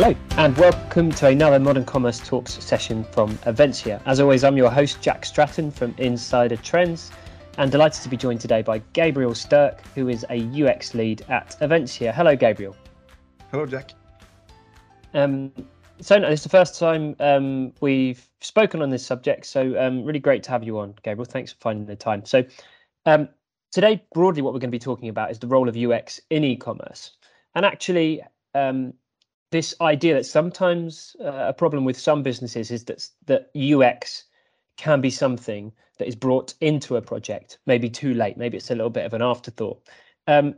Hello, and welcome to another Modern Commerce Talks session from Avensia. As always, I'm your host, Jack Stratton from Insider Trends, and delighted to be joined today by Gabriel Sturk, who is a UX lead at Avensia. Hello, Gabriel. Hello, Jack. Um, so, no, this is the first time um, we've spoken on this subject, so um, really great to have you on, Gabriel. Thanks for finding the time. So, um, today, broadly, what we're going to be talking about is the role of UX in e commerce. And actually, um, this idea that sometimes uh, a problem with some businesses is that that UX can be something that is brought into a project, maybe too late, maybe it's a little bit of an afterthought. Um,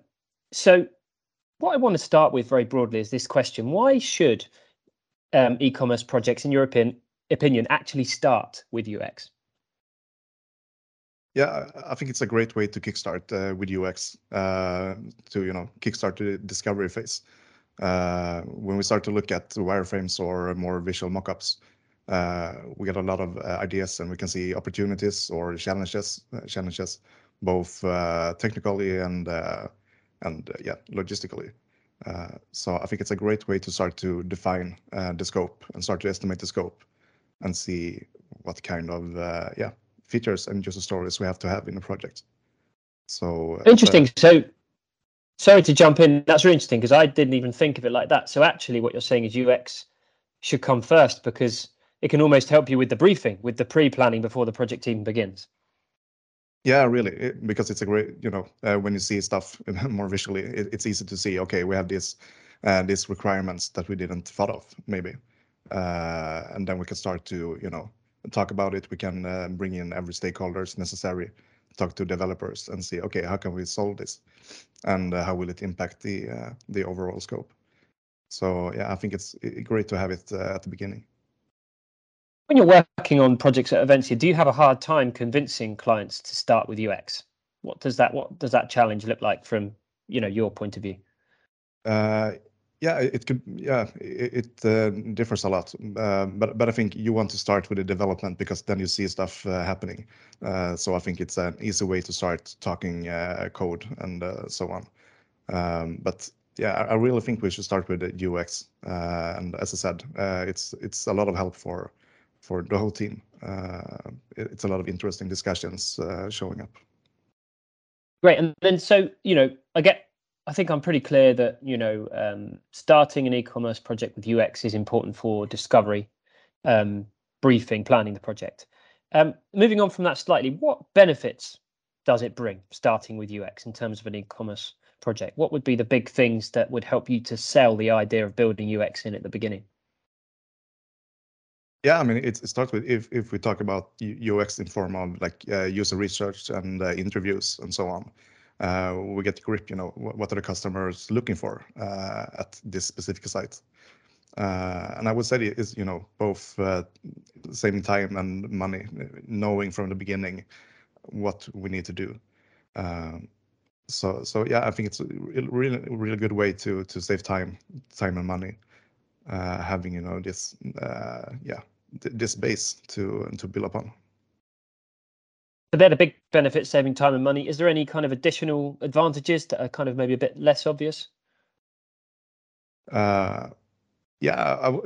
so, what I want to start with very broadly is this question: Why should um, e-commerce projects, in your opinion, opinion, actually start with UX? Yeah, I think it's a great way to kickstart uh, with UX uh, to you know kickstart the discovery phase. Uh, when we start to look at wireframes or more visual mockups, uh, we get a lot of uh, ideas and we can see opportunities or challenges, uh, challenges both uh, technically and uh, and yeah, logistically. so I think it's a great way to start to define the scope and start to estimate the scope and see what kind of yeah features and user stories we have to have in the project. So interesting. So sorry to jump in. That's really interesting because I didn't even think of it like that. So actually, what you're saying is UX should come first because it can almost help you with the briefing, with the pre-planning before the project even begins. Yeah, really, it, because it's a great, you know, uh, when you see stuff more visually, it, it's easy to see. Okay, we have this, uh, these requirements that we didn't thought of, maybe, uh, and then we can start to, you know, talk about it. We can uh, bring in every stakeholders necessary talk to developers and see, okay, how can we solve this? And uh, how will it impact the uh, the overall scope? So yeah, I think it's great to have it uh, at the beginning. When you're working on projects at Avensia, do you have a hard time convincing clients to start with UX? What does that what does that challenge look like from you know your point of view? Yeah, it could. Yeah, it, it uh, differs a lot. Uh, but but I think you want to start with the development because then you see stuff uh, happening. Uh, so I think it's an easy way to start talking uh, code and uh, so on. Um, but yeah, I, really think we should start with the UX. and as I said, it's it's a lot of help for for the whole team. it's a lot of interesting discussions showing up. Great, and then so you know, I get I think I'm pretty clear that you know um, starting an e-commerce project with UX is important for discovery, um, briefing, planning the project. Um, moving on from that slightly, what benefits does it bring starting with UX in terms of an e-commerce project? What would be the big things that would help you to sell the idea of building UX in at the beginning? Yeah, I mean, it, starts with if if we talk about UX in form of like uh, user research and uh, interviews and so on we get grip, you know, what are the customers looking for uh, at this specific site. Uh, and I would say it is, you know, both saving time and money, knowing from the beginning what we need to do. Um, so so yeah, I think it's a really really good way to to save time time and money, having you know this yeah this base to to build upon. So they're the big benefits, saving time and money. Is there any kind of additional advantages that are kind of maybe a bit less obvious? Uh, yeah,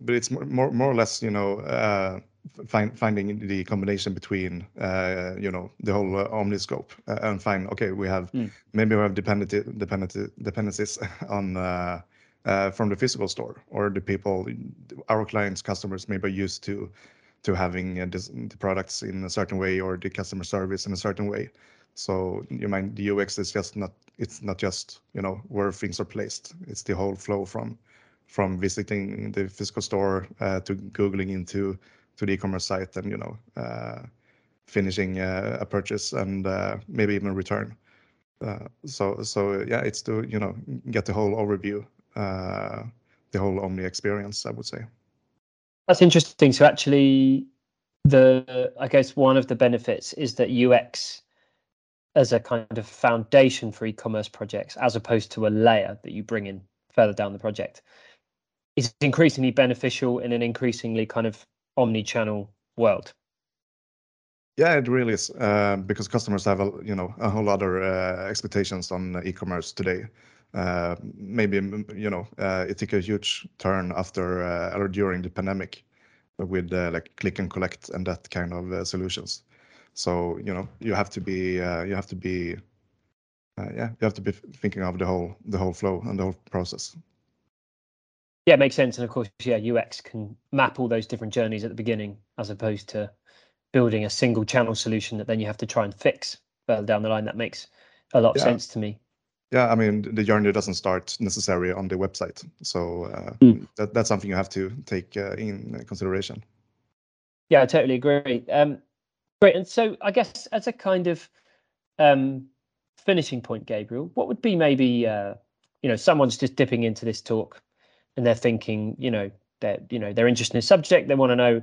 but it's more, more, more or less, you know, uh, find, finding the combination between, uh, you know, the whole uh, omniscope uh, and find, okay, we have mm. maybe we have dependency, dependency, dependencies on uh, uh, from the physical store or the people, our clients, customers maybe used to to having uh, this, the products in a certain way or the customer service in a certain way. So you mind the UX is just not it's not just you know where things are placed. It's the whole flow from from visiting the physical store uh, to googling into to the e-commerce site and you know uh, finishing uh, a purchase and uh, maybe even return. Uh, so so yeah, it's to you know get the whole overview, the whole Omni experience. I would say. That's interesting. So actually, the I guess one of the benefits is that UX as a kind of foundation for e-commerce projects, as opposed to a layer that you bring in further down the project, is increasingly beneficial in an increasingly kind of omni-channel world. Yeah, it really is uh, because customers have a you know a whole other uh, expectations on e-commerce today. Uh, maybe you know uh, it took a huge turn after uh, or during the pandemic with uh, like click and collect and that kind of uh, solutions. So you know you have to be uh, you have to be yeah you have to be thinking of the whole the whole flow and the whole process. Yeah, it makes sense. And of course, yeah, UX can map all those different journeys at the beginning as opposed to building a single channel solution that then you have to try and fix further down the line. That makes a lot of sense to me. Yeah, I mean the journey doesn't start necessarily on the website, so uh, mm. that, that's something you have to take uh, in consideration. Yeah, I totally agree. Um, great, and so I guess as a kind of um, finishing point, Gabriel, what would be maybe uh, you know someone's just dipping into this talk and they're thinking, you know, they're you know they're interested in the subject, they want to know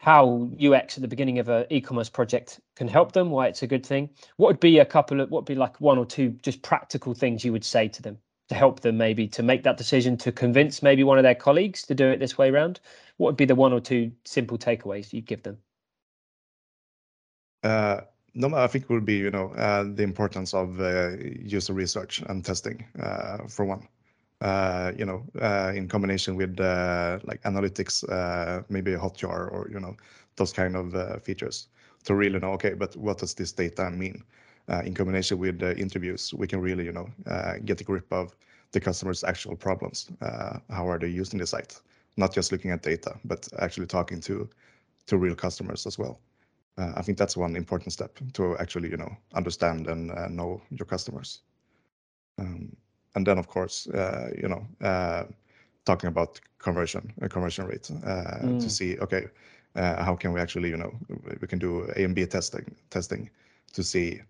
how UX at the beginning of an e-commerce project can help them, why it's a good thing. What would be a couple of what would be like one or two just practical things you would say to them to help them maybe to make that decision to convince maybe one of their colleagues to do it this way around? What would be the one or two simple takeaways you'd give them? Uh, no, I think would be you know uh, the importance of uh, user research and testing uh, for one. Uh, you know, uh, in combination with uh, like analytics, maybe a Hotjar or, you know, those kind of features to really know, okay, but what does this data mean? In combination with interviews, we can really, you know, get a grip of the customer's actual problems. How are they using the site? Not just looking at data, but actually talking to to real customers as well. I think that's one important step to actually, you know, understand and know your customers. Um, and then of course, uh, you know, uh, talking about conversion, conversion rate mm. to see, okay, how can we actually, you know, we can do A and B testing testing to see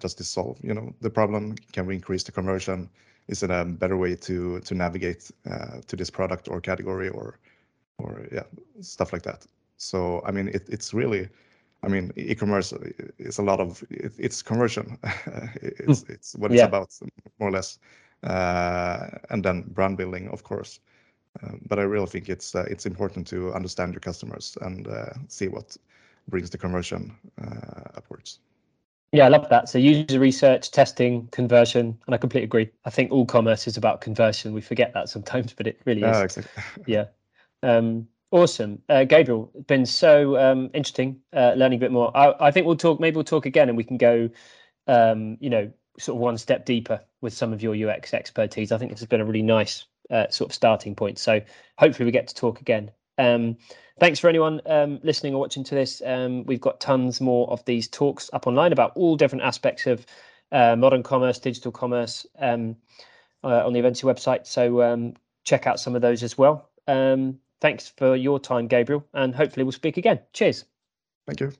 does this solve, you know, the problem? Can we increase the conversion? Is it a better way to to navigate to this product or category or or yeah, stuff like that. So I mean, it, it's really, I mean, e-commerce is a lot of it, it's conversion. it's hmm. it's what it's yeah. about more or less. Uh, and then brand building, of course. Uh, but I really think it's uh, it's important to understand your customers and see what brings the conversion upwards. Yeah, I love that. So user research, testing, conversion, and I completely agree. I think all commerce is about conversion. We forget that sometimes, but it really is. Oh, exactly. yeah. Um, awesome, uh, Gabriel. It's been so um, interesting uh, learning a bit more. I, I, think we'll talk. Maybe we'll talk again, and we can go. Um, you know, sort of one step deeper with some of your UX expertise. I think this has been a really nice uh, sort of starting point. So hopefully we get to talk again. Um, thanks for anyone um, listening or watching to this. Um, we've got tons more of these talks up online about all different aspects of uh, modern commerce, digital commerce um, uh, on the Avensia website. So um, check out some of those as well. Um, thanks for your time, Gabriel, and hopefully we'll speak again. Cheers. Thank you.